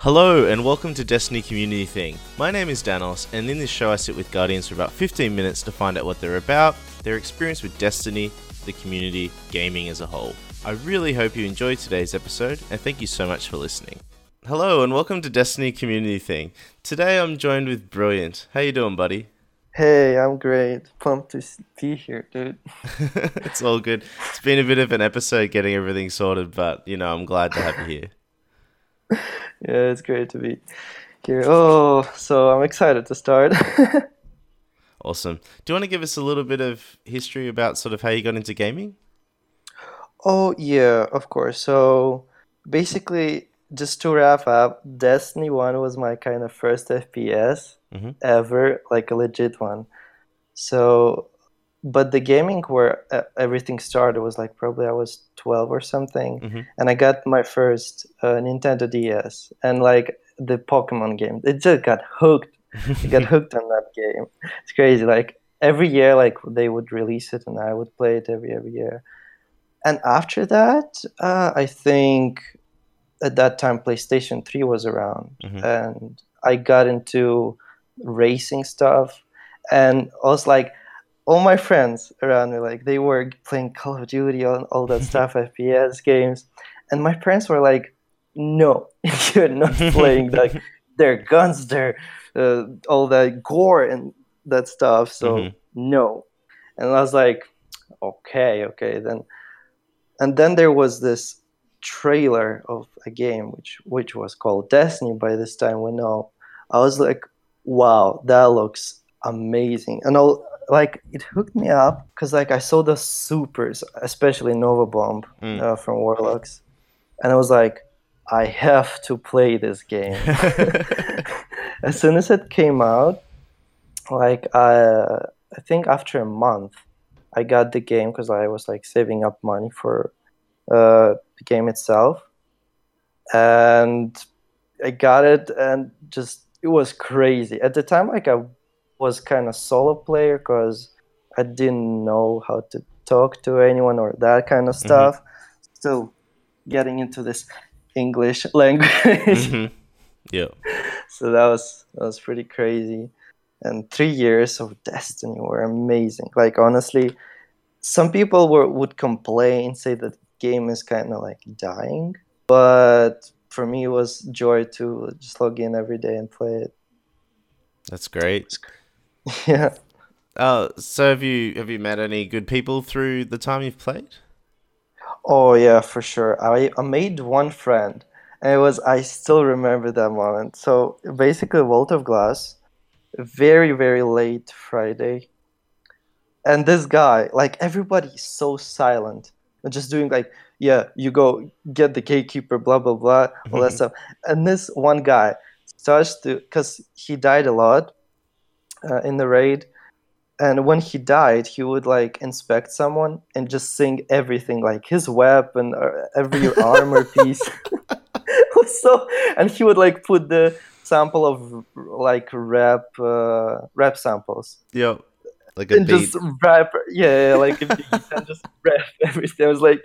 Hello and welcome to Destiny Community Thing. My name is Danos, and in this show I sit with Guardians for about 15 minutes to find out what they're about, their experience with Destiny, the community, gaming as a whole. I really hope you enjoyed today's episode, and thank you so much for listening. Hello and welcome to Destiny Community Thing. Today I'm joined with Brilliant. How you doing, buddy? Hey, I'm great. Pumped to be here, dude. it's all good. It's been a bit of an episode getting everything sorted, but you know I'm glad to have you here. yeah, it's great to be here. Oh, so I'm excited to start. awesome. Do you want to give us a little bit of history about sort of how you got into gaming? Oh, yeah, of course. So basically, just to wrap up, Destiny 1 was my kind of first FPS mm-hmm. ever, like a legit one. So, but the gaming where uh, everything started was like probably I was 12 or something. Mm-hmm. And I got my first uh, Nintendo DS. And like the Pokemon game, it just got hooked. I got hooked on that game. It's crazy. Like every year, like they would release it and I would play it every, every year. And after that, uh, I think at that time PlayStation 3 was around mm-hmm. and I got into racing stuff and I was like all my friends around me like they were playing Call of Duty and all that stuff FPS games. And my parents were like no you're not playing like their guns their uh, all that gore and that stuff so mm-hmm. no. And I was like okay okay then. And then there was this trailer of a game which which was called Destiny by this time we know I was like wow that looks amazing. And I'll, like it hooked me up because like I saw the supers especially Nova Bomb mm. uh, from Warlocks and I was like I have to play this game as soon as it came out like I I think after a month I got the game because I was like saving up money for uh, the game itself, and I got it, and just it was crazy at the time. Like I was kind of solo player because I didn't know how to talk to anyone or that kind of mm-hmm. stuff. Mm-hmm. Still getting into this English language. Mm-hmm. Yeah. So that was that was pretty crazy. And three years of Destiny were amazing. Like honestly, some people were would complain, say that game is kind of like dying. But for me, it was joy to just log in every day and play it. That's great. Yeah. Uh, so have you have you met any good people through the time you've played? Oh yeah, for sure. I, I made one friend, and it was I still remember that moment. So basically, Vault of Glass, very very late Friday, and this guy, like everybody's so silent, and just doing like yeah you go get the gatekeeper blah blah blah all that mm-hmm. stuff and this one guy starts to because he died a lot uh, in the raid and when he died he would like inspect someone and just sing everything like his weapon or every armor piece so and he would like put the sample of like rap uh, rap samples yeah like a and beat. just rap, yeah, yeah like a beat and just rap everything. I was like,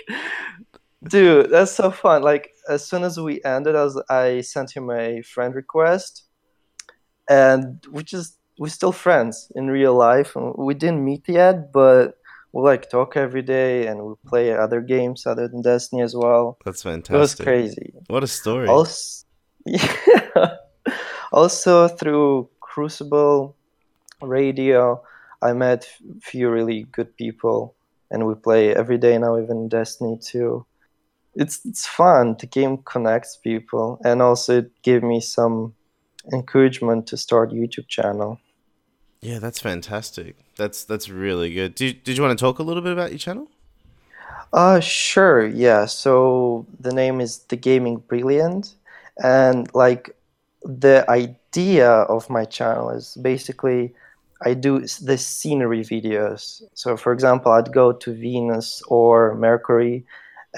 dude, that's so fun. Like as soon as we ended, as I sent him a friend request, and we just we're still friends in real life. We didn't meet yet, but we like talk every day and we play other games other than Destiny as well. That's fantastic. It was crazy. What a story. Also, yeah. also through Crucible radio, I met a few really good people, and we play every day now, even Destiny 2. It's it's fun. The game connects people, and also it gave me some encouragement to start YouTube channel. Yeah, that's fantastic. That's that's really good. Did did you want to talk a little bit about your channel? Uh sure. Yeah. So the name is The Gaming Brilliant, and like the idea of my channel is basically I do the scenery videos. So, for example, I'd go to Venus or Mercury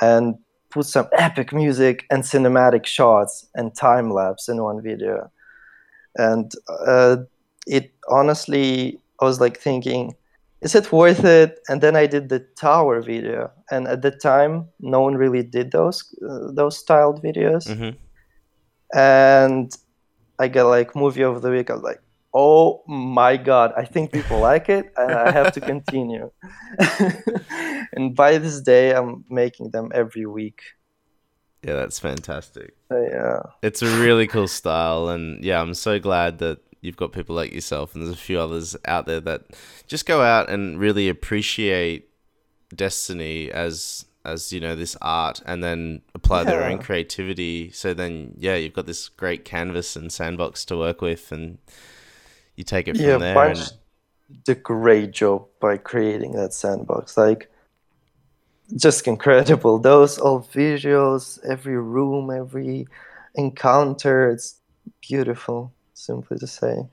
and put some epic music and cinematic shots and time lapse in one video. And uh, it honestly, I was like thinking, is it worth it? And then I did the tower video, and at the time, no one really did those uh, those styled videos. Mm-hmm. and I got like movie of the week. I was like, oh my god, I think people like it, and I have to continue. and by this day, I'm making them every week. Yeah, that's fantastic. Uh, yeah, it's a really cool style, and yeah, I'm so glad that you've got people like yourself, and there's a few others out there that just go out and really appreciate Destiny as as you know this art and then apply yeah. their own creativity. So then yeah you've got this great canvas and sandbox to work with and you take it from yeah, there Bungie... did a great job by creating that sandbox. Like just incredible. Those old visuals every room every encounter it's beautiful simply to say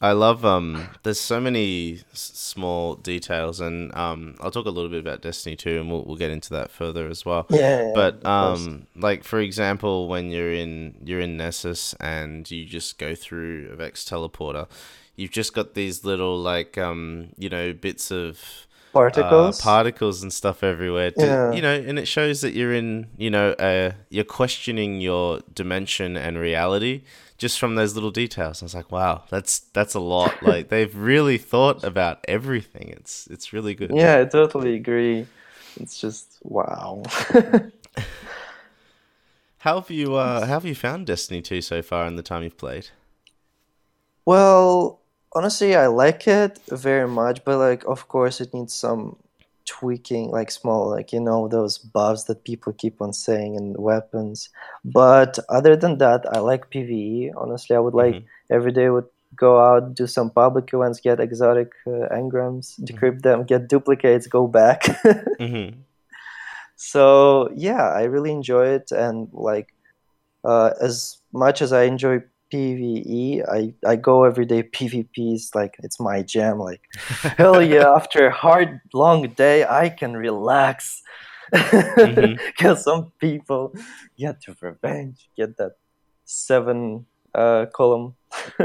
I love um. There's so many s- small details, and um, I'll talk a little bit about Destiny too, and we'll we'll get into that further as well. Yeah. But um, like for example, when you're in you're in Nessus and you just go through a Vex teleporter, you've just got these little like um, you know, bits of particles, uh, particles and stuff everywhere. To, yeah. You know, and it shows that you're in, you know, uh, you're questioning your dimension and reality just from those little details. I was like, wow, that's that's a lot. like they've really thought about everything. It's it's really good. Yeah, I totally agree. It's just wow. how have you uh, how have you found Destiny 2 so far in the time you've played? Well, honestly, I like it very much, but like of course it needs some tweaking like small like you know those buffs that people keep on saying in weapons but other than that i like pve honestly i would like mm-hmm. every day would go out do some public events get exotic uh, engrams mm-hmm. decrypt mm-hmm. them get duplicates go back mm-hmm. so yeah i really enjoy it and like uh, as much as i enjoy PVE. I, I go every day. PvP is like it's my jam. Like hell yeah! After a hard long day, I can relax. Because mm-hmm. some people get to revenge, get that seven uh, column.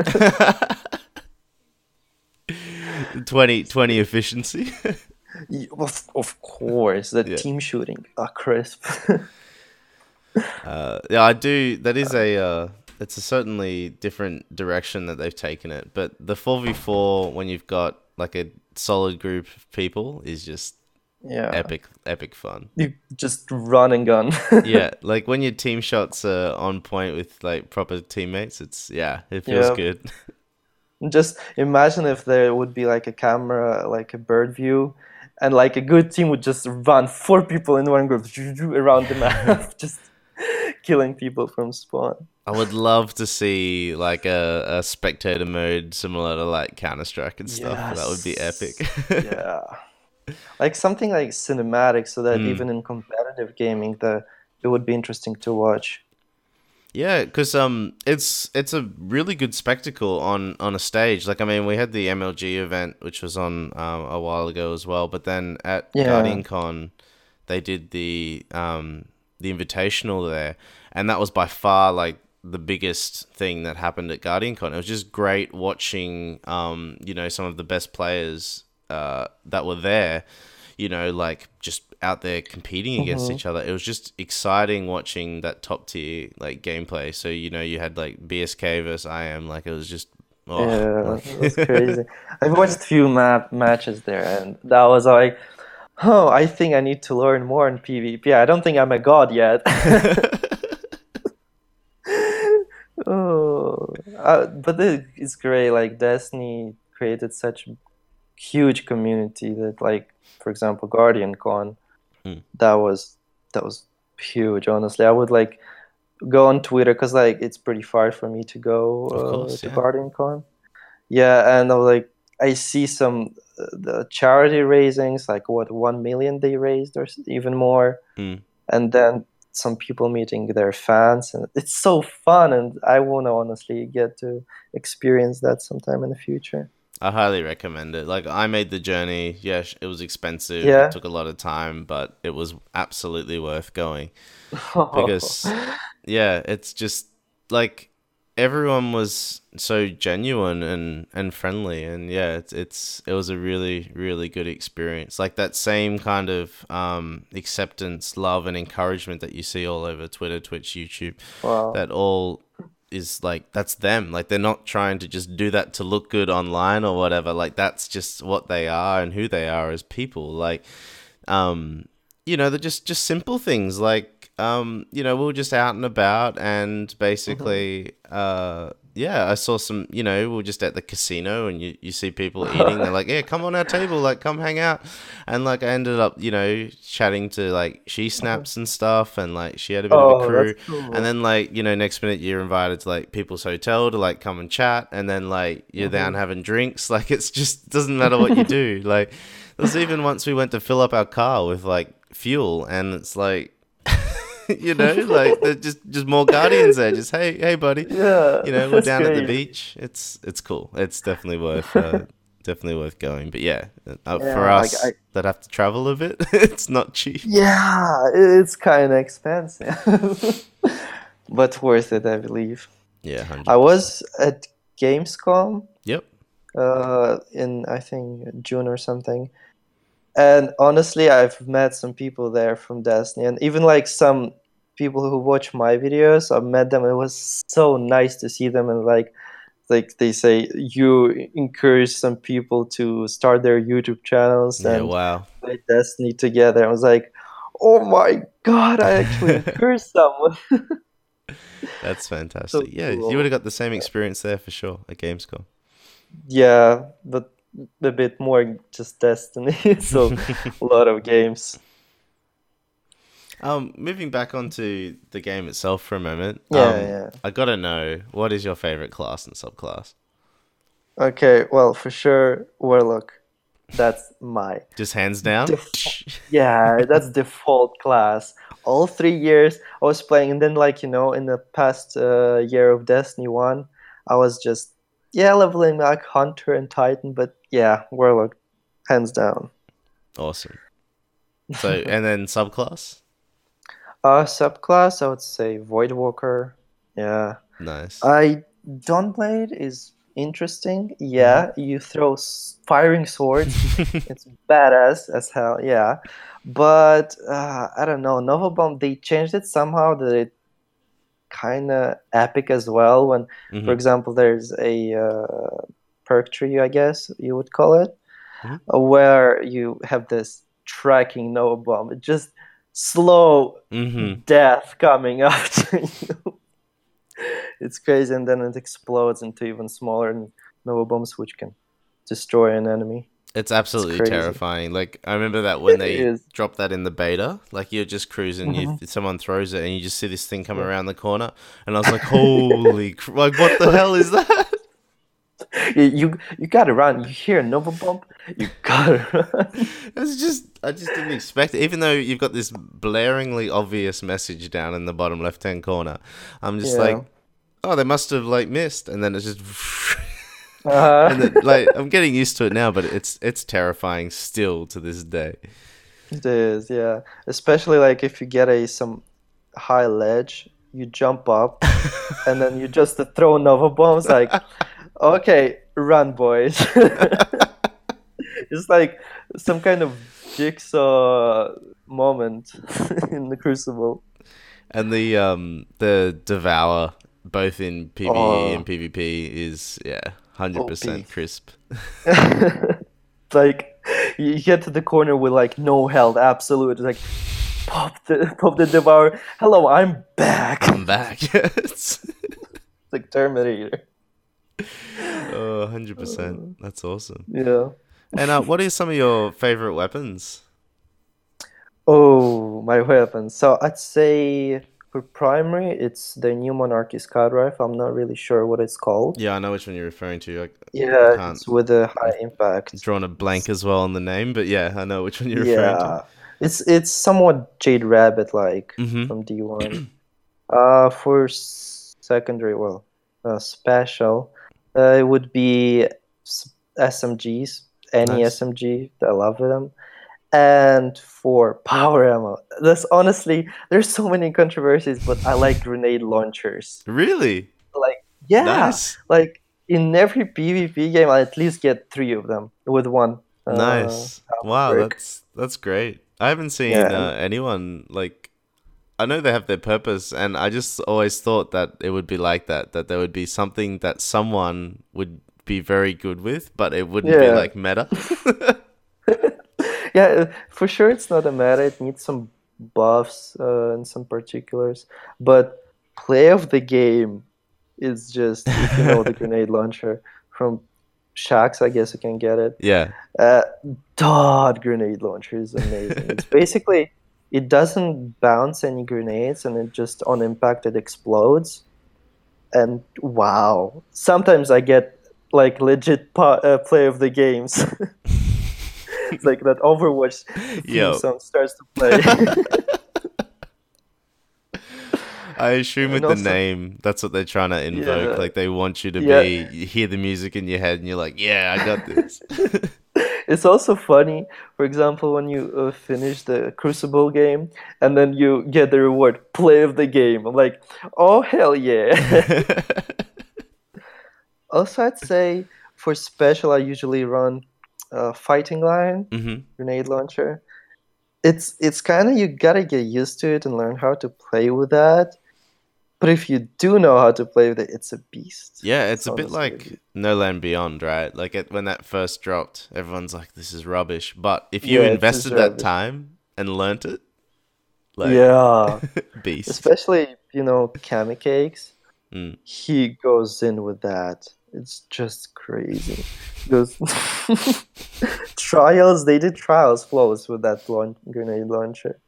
20, 20 efficiency. of, of course, the yeah. team shooting, a crisp. uh, yeah, I do. That is a uh, it's a certainly different direction that they've taken it. But the four v four when you've got like a solid group of people is just yeah epic epic fun. You just run and gun. yeah, like when your team shots are on point with like proper teammates, it's yeah, it feels good. just imagine if there would be like a camera, like a bird view, and like a good team would just run four people in one group around the map, just killing people from spawn. I would love to see like a, a spectator mode similar to like Counter Strike and stuff. Yes. That would be epic. yeah, like something like cinematic, so that mm. even in competitive gaming, the it would be interesting to watch. Yeah, because um, it's it's a really good spectacle on on a stage. Like I mean, we had the MLG event, which was on um, a while ago as well. But then at yeah. Guardian Con, they did the um the invitational there, and that was by far like the biggest thing that happened at GuardianCon. It was just great watching, um, you know, some of the best players uh, that were there, you know, like just out there competing against mm-hmm. each other. It was just exciting watching that top tier like gameplay. So you know, you had like BSK versus IM. Like it was just. Oh, yeah, like... it was crazy. I've watched a few map matches there, and that was like, oh, I think I need to learn more in PvP. I don't think I'm a god yet. oh, uh, but it's great. Like Destiny created such huge community that, like, for example, Guardian Con, mm. that was that was huge. Honestly, I would like go on Twitter because like it's pretty far for me to go uh, course, to yeah. Guardian Con. Yeah, and I was like, I see some uh, the charity raisings, like what one million they raised or even more, mm. and then some people meeting their fans and it's so fun and i want to honestly get to experience that sometime in the future. I highly recommend it. Like i made the journey. Yeah it was expensive. Yeah. it took a lot of time but it was absolutely worth going. Because yeah it's just like everyone was so genuine and and friendly and yeah it's, it's it was a really really good experience. Like that same kind of um acceptance love and encouragement that you see all over twitter twitch youtube Wow. that all is like that's them. Like they're not trying to just do that to look good online or whatever. Like that's just what they are and who they are as people. Like um you know they're just just simple things. Like um you know we were just out and about and basically uh yeah i saw some you know we were just at the casino and you, you see people eating. They're like yeah come on our table like come hang out. And like i ended up you know chatting to like she snaps and stuff and like she had a bit of a Oh, crew. cool. and then like you know next minute you're invited to like people's hotel to like come and chat and then like you're down having drinks. Like it's just doesn't matter what you do. Like there's even once we went to fill up our car with like fuel and it's like you know like there's just just more guardians there. Just hey hey buddy. Yeah. you know we're down at the beach. It's it's cool. It's definitely worth uh, definitely worth going. But yeah, uh, Yeah, for like, us I- that have to travel a bit it's not cheap. Yeah, it's kind of expensive, but worth it, I believe. yeah 100%. I was at Gamescom yep. uh, in I think June or something, and honestly, I've met some people there from Destiny, and even like some people who watch my videos. I met them. It was so nice to see them, and like, like they say, you encourage some people to start their YouTube channels yeah and wow play Destiny together. I was like, oh my god, I actually encouraged someone. That's fantastic. yeah, cool. you would have got the same experience there for sure at Gamescom. yeah, but a bit more just Destiny. so a lot of games. Um, moving back onto the game itself for a moment. Yeah, um, yeah. I gotta know what is your favorite class and subclass? Okay, well, for sure, Warlock. That's my Just hands down. Def- yeah. That's default class. All three years I was playing, and then like you know, in the past uh, year of Destiny One, I was just yeah leveling like Hunter and Titan, but yeah, Warlock, hands down. awesome. So and then subclass. Uh, subclass, I would say Voidwalker. Yeah. Nice. I Dawnblade is interesting. Yeah, you throw s- firing swords. it's badass as hell. Yeah, but uh, I don't know. Nova Bomb they changed it somehow that it kind of epic as well. When, for Mhm. example, there's a uh, perk tree, I guess you would call it, Mhm. uh, where you have this tracking Nova Bomb. It just slow Mhm. death coming after you. it's crazy, and then it explodes into even smaller Nova bombs, which can destroy an enemy. It's absolutely crazy. terrifying. Like I remember that when It they is. dropped that in the beta. Like you're just cruising, you, someone throws it, and you just see this thing come Mm-hmm. Yeah. around the corner, and I was like, "Holy! Cr- like what the hell is that?" You, you gotta run. You hear a Nova bomb, you gotta run. It's just I just didn't expect it. Even though you've got this blaringly obvious message down in the bottom left hand corner, I'm just Yeah. like, oh, they must have like missed, and then it's just. Uh, and then, like I'm getting used to it now, but it's it's terrifying still to this day. it is, yeah. Especially like if you get a some high ledge, you jump up, and then you just throw Nova bombs. Like, okay, run, boys. it's like some kind of jigsaw moment in the Crucible. And the um the devour both in PvE Oh. and PvP is yeah hundred percent crisp. like you get to the corner with like no health, absolute. Like pop the pop the devour. Hello, I'm back. I'm back. it's like Terminator. oh, 100%. That's awesome. Yeah. And uh, what are some of your favorite weapons? Oh, my weapons. So I'd say for primary, it's the new Monarchy Scout Rifle. I'm not really sure what it's called. Yeah, I know which one you're referring to. I Yeah, can't- it's with a high impact. drawn a blank as well on the name, but yeah, I know which one you're referring Yeah, it's it's somewhat Jade Rabbit like Mhm. from D1. uh, for secondary, well, uh, special, it would be SMGs, any Nice. SMG. I love them. And for power ammo, that's honestly there's so many controversies, but I like grenade launchers. Really? Like Yeah, nice. like in every PvP game, I at least get three of them with one. Uh, nice. wow, that's that's great. I haven't seen yeah. uh, anyone like. I know they have their purpose, and I just always thought that it would be like that. That there would be something that someone would be very good with, but it wouldn't yeah. be like meta. yeah, for sure, it's not a meta. It needs some buffs uh, and some particulars, but play of the game is just you know the grenade launcher from Shaxx, I guess you can get it. Yeah. Uh, Dot grenade launcher is amazing. it's basically it doesn't bounce any grenades and it just on impact it explodes. And wow, sometimes I get like legit pa- uh, play of the games. it's like that Overwatch theme song starts to play. I assume with the name, that's what they're trying to invoke. Yeah. Like they want you to yeah. be, you hear the music in your head, and you're like, "Yeah, I got this." It's also funny, for example, when you uh, finish the Crucible game and then you get the reward, play of the game. I'm like, "Oh hell yeah!" also, I'd say for special, I usually run uh, Fighting Lion mm-hmm. grenade launcher. It's it's kind of you gotta get used to it and learn how to play with that but if you do know how to play with it, it's a beast. Yeah, it's, a bit like No Land Beyond, right? Like it, when that first dropped, everyone's like, "This is rubbish." But if you yeah, invested that rubbish. time and learnt it, like, yeah, beast. Especially you know Kami Cakes, mm. he goes in with that. It's just crazy. Those trials, they did trials flows with that launch, grenade launcher.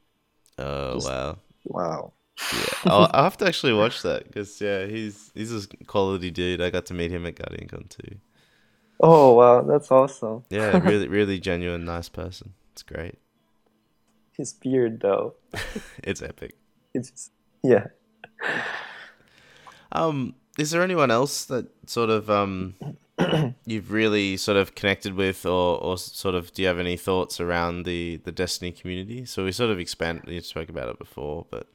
Oh just, wow! Wow yeah, I'll, I'll, have to actually watch that because yeah, he's he's a quality dude. I got to meet him at GuardianCon too. Oh wow, that's awesome. yeah, really, really genuine, nice person. It's great. His beard, though. it's epic. It's yeah. Um, is there anyone else that sort of um you've really sort of connected with, or or sort of do you have any thoughts around the the Destiny community? So we sort of expand. You spoke about it before, but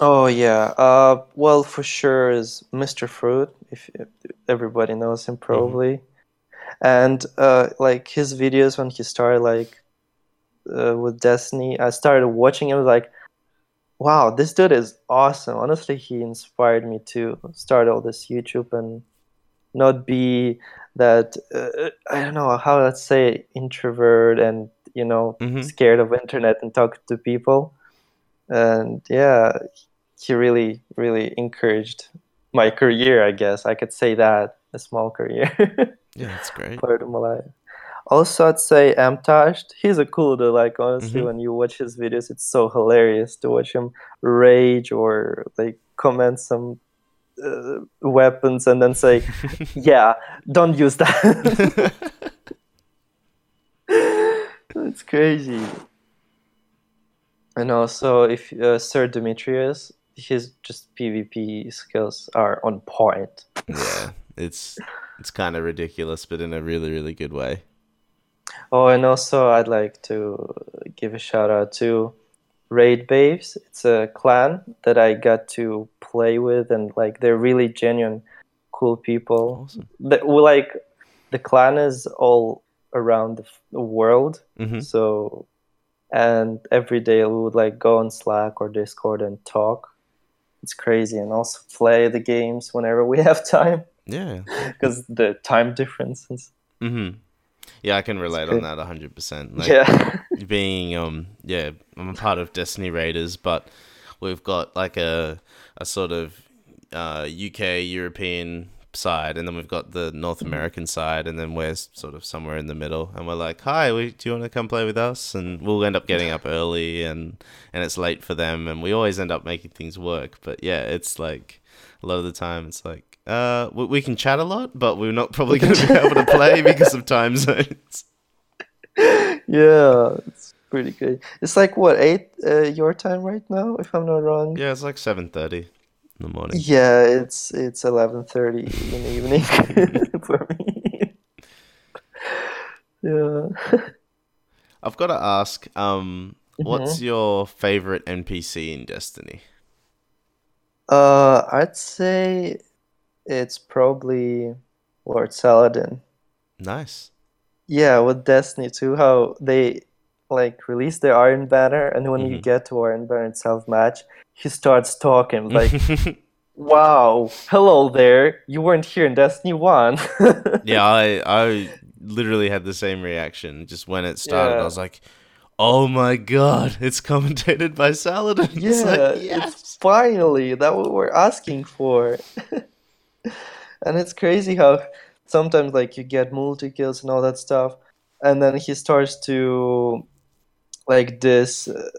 Oh yeah. Uh, well, for sure is Mr. Fruit. If, if everybody knows him, mm-hmm. probably. And uh, like his videos when he started like uh, with Destiny, I started watching him like, wow, this dude is awesome. Honestly, he inspired me to start all this YouTube and not be that uh, I don't know how let's say introvert and you know mm-hmm. scared of internet and talk to people and yeah he really really encouraged my career i guess. I could say that a small career. Yeah that's great. Part of my life. Also i'd say MTashed he's a cool dude. Like honestly mm-hmm. when you watch his videos it's so hilarious to watch him rage or like comment some uh, weapons and then say yeah don't use that. It's crazy and also, if uh, Sir Demetrius, his just PvP skills are on point. Yeah, it's it's kind of ridiculous, but in a really really good way. Oh, and also I'd like to give a shout out to Raid Babes. It's a clan that I got to play with, and like they're really genuine, cool people. Awesome. That like the clan is all around the, world, mm-hmm. so and every day we would like go on Slack or Discord and talk. It's crazy, and also play the games whenever we have time. Yeah, because the time differences. Mm-hmm. Yeah, I can relate on that hundred percent. Like, yeah, being um, yeah, I'm a part of Destiny Raiders, but we've got like a a sort of uh, UK European side, and then we've got the North mm-hmm. American side, and then we're sort of somewhere in the middle, and we're like, "Hi, we, do you want to come play with us?" And we'll end up getting up early, and and it's late for them, and we always end up making things work. But yeah, it's like a lot of the time, it's like, uh, we, we can chat a lot, but we're not probably going to be able to play because of time zones. Yeah, it's pretty good. It's like what eight uh, your time right now, if I'm not wrong. Yeah, it's like seven thirty in the morning. Yeah, it's it's eleven thirty in the evening for me. yeah. I've got to ask, um, mm-hmm. what's your favorite NPC in Destiny? Uh, I'd say it's probably Lord Saladin. Nice. Yeah, with Destiny 2, how they like release the Iron Banner, and when mm-hmm. you get to Iron Banner itself match, he starts talking like, "Wow, hello there. You weren't here in Destiny One." yeah, I I literally had the same reaction. Just when it started, yeah. I was like, "Oh my god, it's commentated by Saladin." Yeah, it's, like, yes. it's finally that what we're asking for. and it's crazy how sometimes like you get multi kills and all that stuff, and then he starts to like this uh,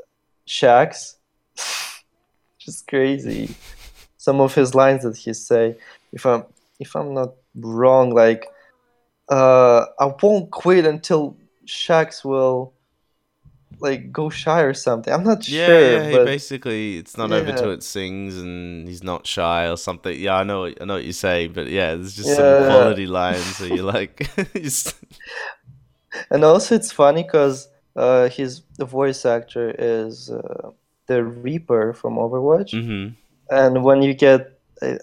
Shaxx. Just crazy. Some of his lines that he say, if I'm if I'm not wrong, like uh, I won't quit until Shaxx will like go shy or something. I'm not yeah, sure. Yeah, but... basically it's not yeah. over till it sings and he's not shy or something. Yeah, I know I know what you say, but yeah, there's just yeah. some quality lines that you like. and also it's funny because uh, his the voice actor is uh, the Reaper from Overwatch, mm-hmm. and when you get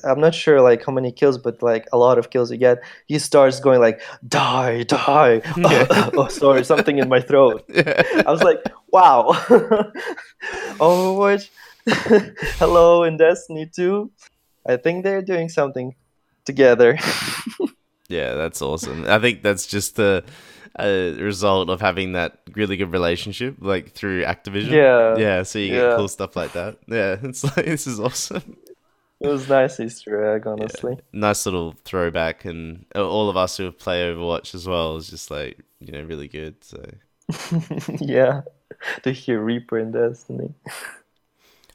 I'm not sure like how many kills, but like a lot of kills you get, he starts going like die, die. Yeah. oh, sorry, something in my throat. Yeah. I was like, wow. Overwatch, hello in Destiny 2. I think they're doing something together. yeah, that's awesome. I think that's just the a result of having that really good relationship, like through Activision. Yeah, yeah. So you yeah. get cool stuff like that. Yeah, it's like this is awesome. It was nice Easter egg, honestly. Yeah. Nice little throwback, and all of us who have played Overwatch as well is just like you know really good. So yeah, to hear Reaper in Destiny.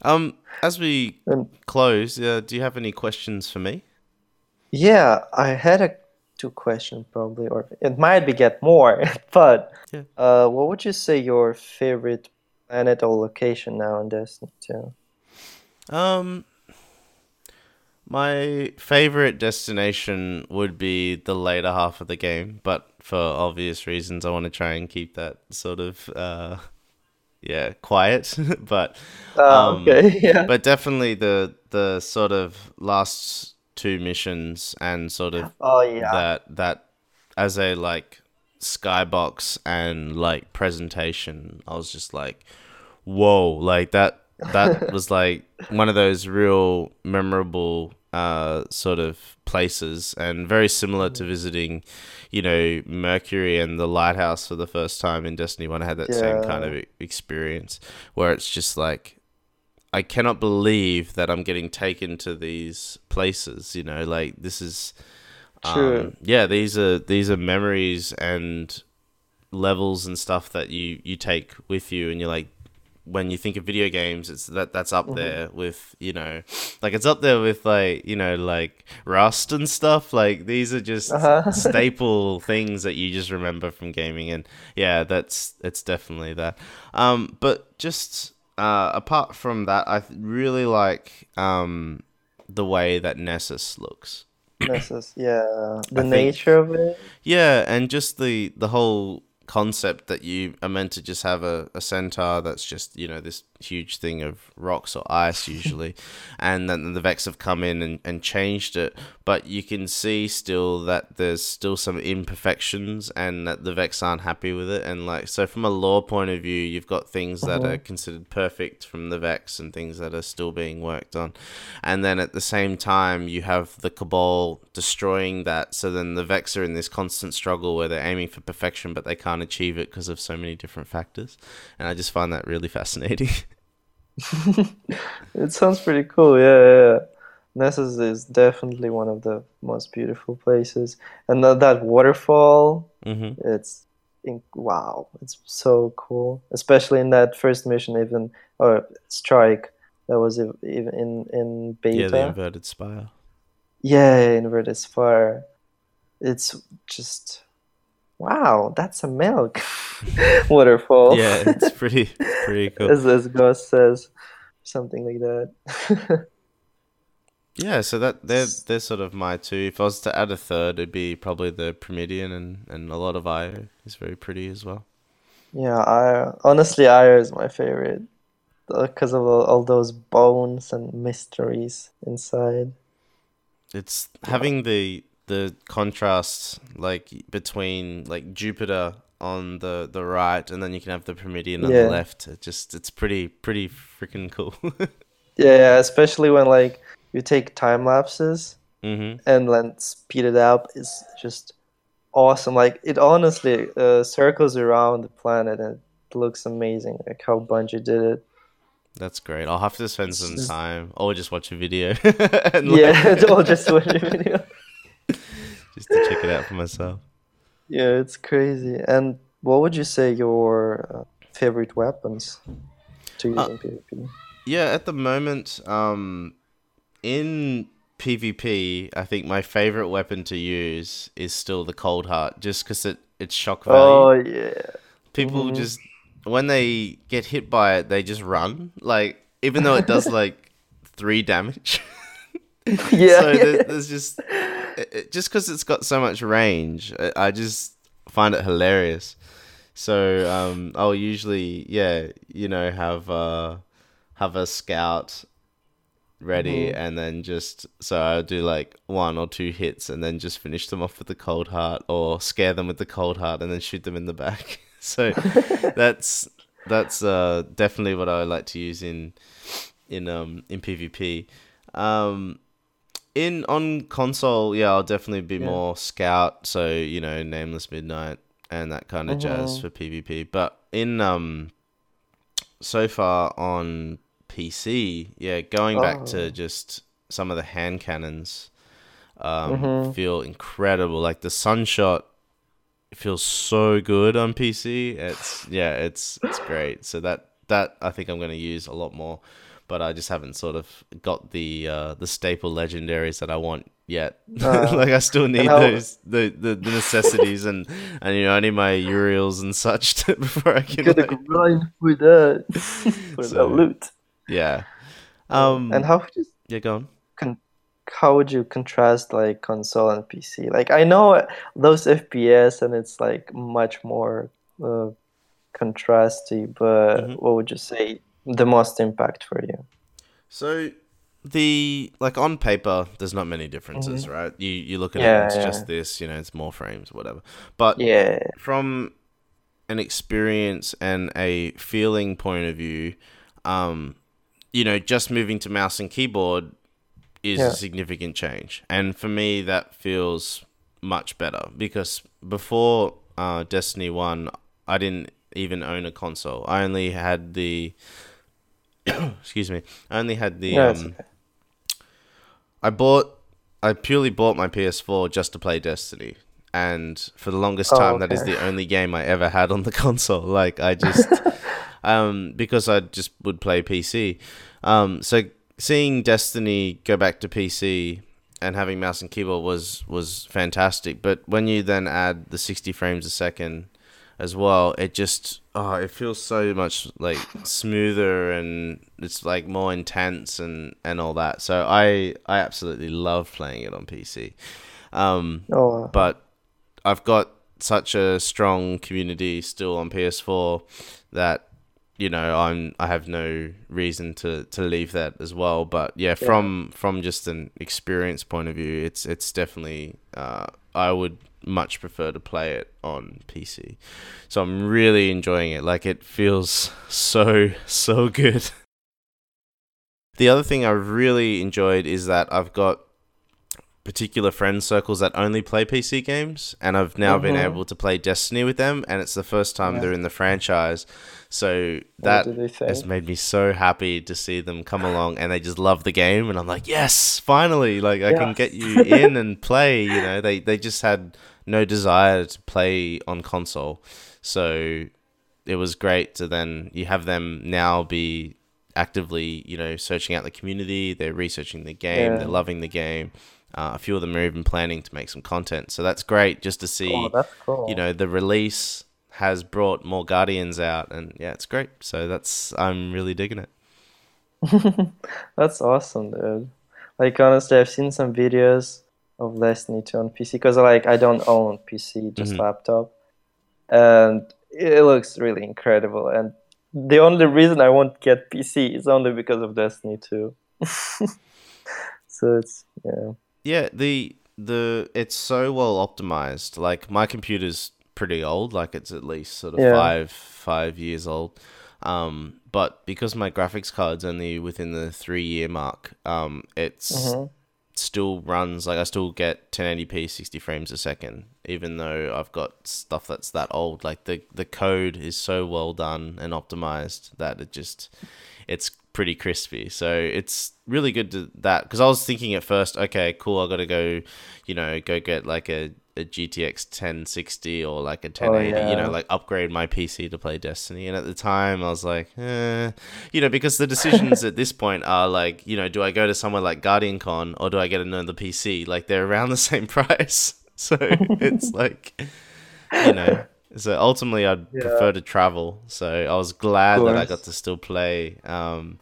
Um, as we and, close, uh, do you have any questions for me? Yeah, I had a two questions probably, or it might be get more. but yeah. uh, what would you say your favorite planet or location now in Destiny Two? Um, my favorite destination would be the later half of the game, but for obvious reasons, I want to try and keep that sort of. Uh, yeah, quiet, but uh, um, okay, yeah. But definitely the the sort of last two missions and sort of oh yeah. that that as a like skybox and like presentation i was just like whoa like that that was like one of those real memorable uh sort of places and very similar to visiting you know mercury and the lighthouse for the first time in destiny 1 i had that yeah. same kind of experience where it's just like I cannot believe that I'm getting taken to these places. You know, like this is, um, yeah, these are these are memories and levels and stuff that you you take with you, and you're like, when you think of video games, it's that that's up mm-hmm. there with you know, like it's up there with like you know like Rust and stuff. Like these are just uh-huh. staple things that you just remember from gaming, and yeah, that's it's definitely that. Um, but just uh, apart from that, I really like um, the way that Nessus looks. Nessus, yeah, the I nature think, of it. Yeah, and just the the whole concept that you are meant to just have a, a centaur that's just you know this huge thing of rocks or ice usually and then the vex have come in and, and changed it. But you can see still that there's still some imperfections and that the vex aren't happy with it. And like so from a lore point of view you've got things that uh-huh. are considered perfect from the vex and things that are still being worked on. And then at the same time you have the cabal destroying that. So then the vex are in this constant struggle where they're aiming for perfection but they can't achieve it because of so many different factors and i just find that really fascinating it sounds pretty cool. Yeah, yeah, yeah. Nessus is definitely one of the most beautiful places, and that, that waterfall. Mm-hmm. It's in, wow, it's so cool. Especially in that first mission, even or strike that was even in in beta. Yeah, the inverted spire. Yeah, inverted spire. It's just wow, that's a milk waterfall. Yeah, it's pretty pretty cool. as, as Gus says, something like that. yeah, so that they're they're sort of my two. If I was to add a third, it'd be probably the Promethean and and a lot of Io is very pretty as well. Yeah, I honestly Io is my favorite uh, because of all, all those bones and mysteries inside. it's having the the contrast like between like Jupiter on the the right and then you can have the Promethean on Yeah. the left. It just it's pretty pretty freaking cool. Yeah, yeah, especially when like you take time lapses mhm. and then speed it up It's just awesome. Like it honestly uh, circles around the planet and it looks amazing. Like how Bungie did it. That's great. I'll have to spend some time or just watch a video and like, Yeah, or just watch a video. Just to check it out for myself. Yeah, it's crazy. And what would you say your uh, favorite weapons to use Uh, in PvP? Yeah, at the moment, um, in PvP, I think my favorite weapon to use is still the Cold Heart, just because it it's shock value. Oh yeah, People mhm. just when they get hit by it, they just run. Like even though it does like three damage. yeah. so yeah. there, there's just it, it- just because it's got so much range, I, just find it hilarious. So um, I'll usually yeah, you know, have uh, have a scout ready, Mhm. and then just so I'll do like one or two hits, and then just finish them off with the cold heart, or scare them with the cold heart, and then shoot them in the back. so that's that's uh, definitely what I like to use in in um in PvP. Um, in on console, yeah, I'll definitely be Yeah. more scout. So you know, nameless midnight and that kind of jazz Mhm. for PvP. But in um, so far on PC, yeah, going back Oh. to just some of the hand cannons, um, Mhm. feel incredible. Like the sunshot feels so good on PC. It's yeah, it's it's great. So that that I think I'm going to use a lot more, but I just haven't sort of got the uh, the staple legendaries that I want yet. Uh, like I still need those the, the the necessities and and you know I need my Uriels and such to, before I You can gotta like, grind for that for So- the loot. yeah. Um and how would you yeah, go on. how would you contrast like console and PC? Like I know those FPS and it's like much more uh, contrasty, but Mhm. what would you say the most impact for you? So the like on paper, there's not many differences, right? You you look at Yeah, it, it's yeah. just this, you know, it's more frames, whatever. But Yeah, from an experience and a feeling point of view, um, you know, just moving to mouse and keyboard is Yeah. a significant change, and for me, that feels much better because before uh, Destiny One, I didn't even own a console. I only had the excuse me, I only had the it's um, I bought I purely bought my PS4 just to play Destiny. And for the longest Oh, time that is the only game I ever had on the console. Like I just um because I just would play PC. Um so seeing Destiny go back to PC and having mouse and keyboard was was fantastic. But when you then add the 60 frames a second as well, it just oh, it feels so much like smoother and it's like more intense and and all that. So I I absolutely love playing it on PC. Um, oh, but I've got such a strong community still on PS4 that you know I'm I have no reason to to leave that as well. But yeah, from from just an experience point of view, it's it's definitely uh, I would much prefer to play it on PC. So I'm really enjoying it. Like it feels so so good. The other thing I've really enjoyed is that I've got particular friend circles that only play PC games, and I've now been Mhm. able to play Destiny with them, and it's the first time Yeah. they're in the franchise. So that has made me so happy to see them come along, and they just love the game, and I'm like, yes, finally, like I can get you in and play. You know, they they just had no desire to play on console, so it was great to then you have them now be actively you know searching out the community. They're researching the game. Yeah. they're loving the game. Uh, a few of them are even planning to make some content. So that's great just to see Oh, cool. you know the release has brought more guardians out and yeah it's great so that's i'm really digging it That's awesome, dude. Like honestly, I've seen some videos of Destiny 2 on PC because like I don't own PC, just Mhm. laptop, and it looks really incredible. And the only reason I won't get PC is only because of Destiny 2. so it's yeah. Yeah, the the it's so well optimized. Like my computer's pretty old, like it's at least sort of Yeah. five five years old. Um, but because my graphics card's only within the three year mark, um, it's Mhm. still runs like I still get 1080p 60 frames a second even though I've got stuff that's that old like the the code is so well done and optimized that it just it's pretty crispy so it's really good to that because I was thinking at first okay cool I got to go you know go get like a a GTX 1060 or like a 1080 you yeah. know like upgrade my PC to play Destiny. And at the time I was like eh. You know because the decisions at this point are like you know do I go to somewhere like GuardianCon or do I get another PC like they're around the same price. So it's like you know so ultimately I'd Yeah. prefer to travel. So I was glad that I got to still play um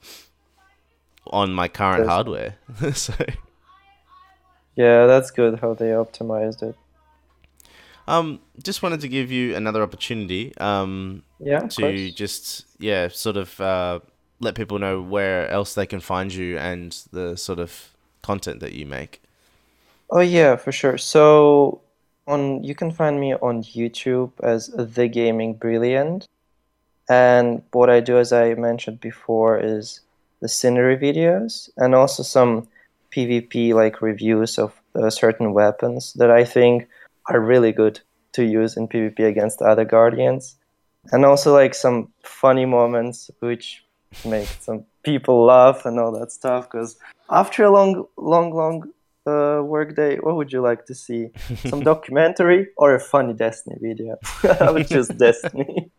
on my current That's- hardware. So Yeah, that's good how they optimized it. Um just wanted to give you another opportunity um Yeah, to course. just yeah sort of uh, let people know where else they can find you and the sort of content that you make Oh yeah, for sure. So on you can find me on YouTube as The Gaming Brilliant. And what I do as I mentioned before is the scenery videos and also some PvP like reviews of uh, certain weapons that I think are really good to use in PvP against other guardians. And also like some funny moments which make some people laugh and all that stuff because after a long long long uh, workday, what would you like to see? Some documentary or a funny Destiny video? I would choose Destiny.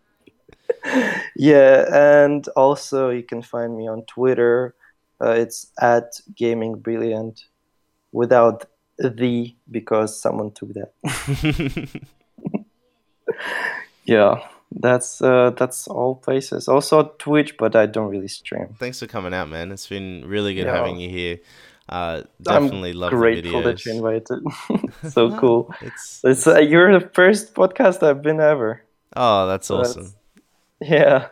yeah, and also you can find me on Twitter. Uh, it's at Gaming Brilliant without the because someone took that. Yeah, that's uh, that's all places. Also Twitch, but I don't really stream. thanks for coming out man it's been really good Yeah. having you here uh definitely love the Grateful that you invited. so cool. it's It's uh, you're the first podcast I've been ever. oh that's So that's- awesome Yeah.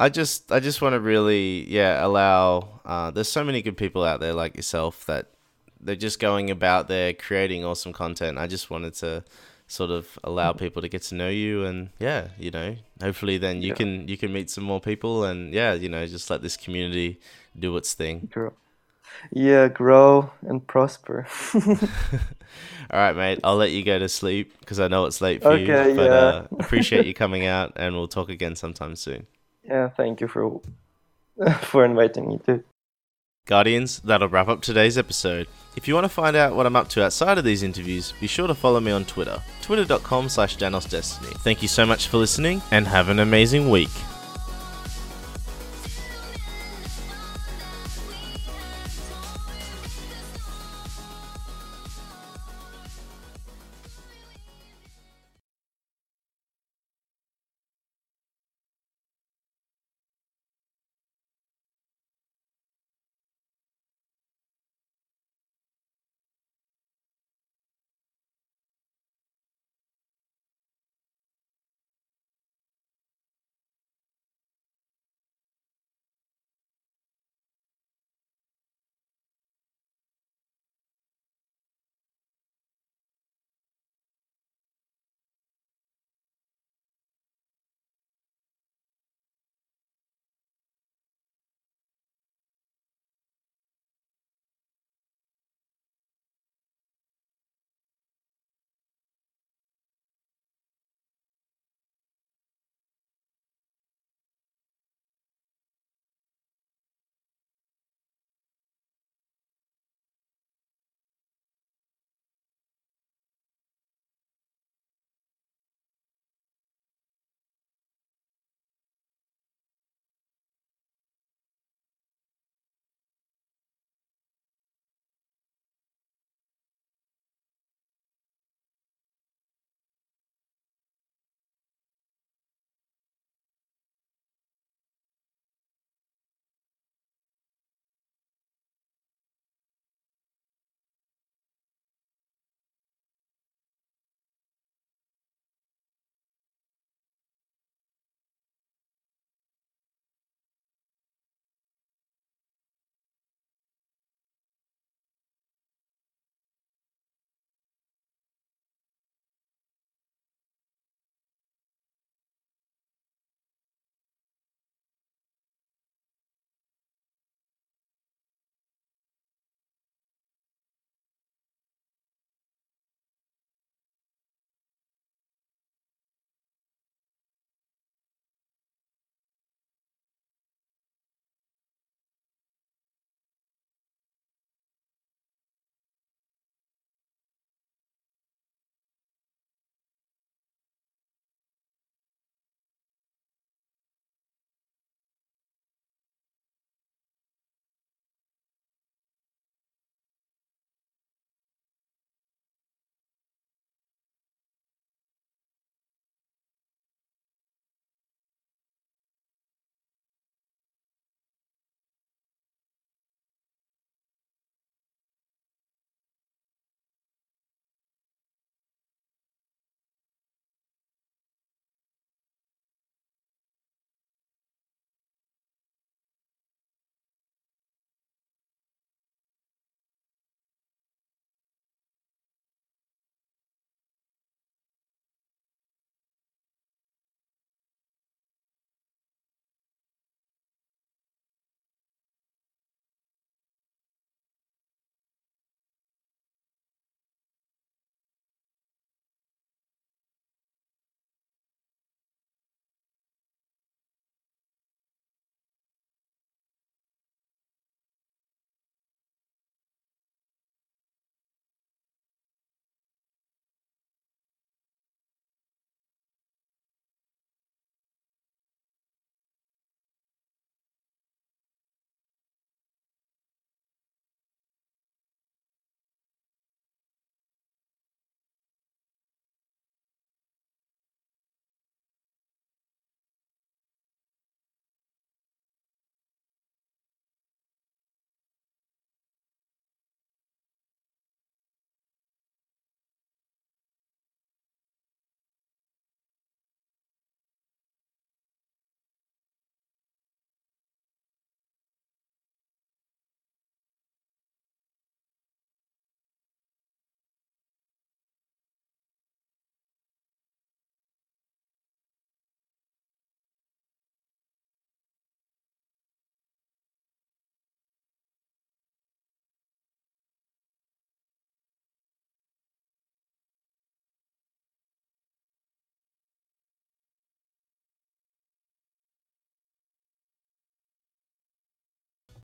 I just I just want to really yeah allow uh, there's so many good people out there like yourself that they're just going about there creating awesome content. I just wanted to sort of allow people to get to know you and yeah you know hopefully then you Yeah. can you can meet some more people and yeah you know just let this community do its thing. grow. Yeah, grow and prosper. All right, mate. I'll let you go to sleep because I know it's late for you. Okay, But yeah. uh, appreciate you coming out, and we'll talk again sometime soon. yeah, thank you for for inviting me too. Guardians, that'll wrap up today's episode. If you want to find out what I'm up to outside of these interviews, be sure to follow me on Twitter, twitter.com slash. Thank you so much for listening, and have an amazing week.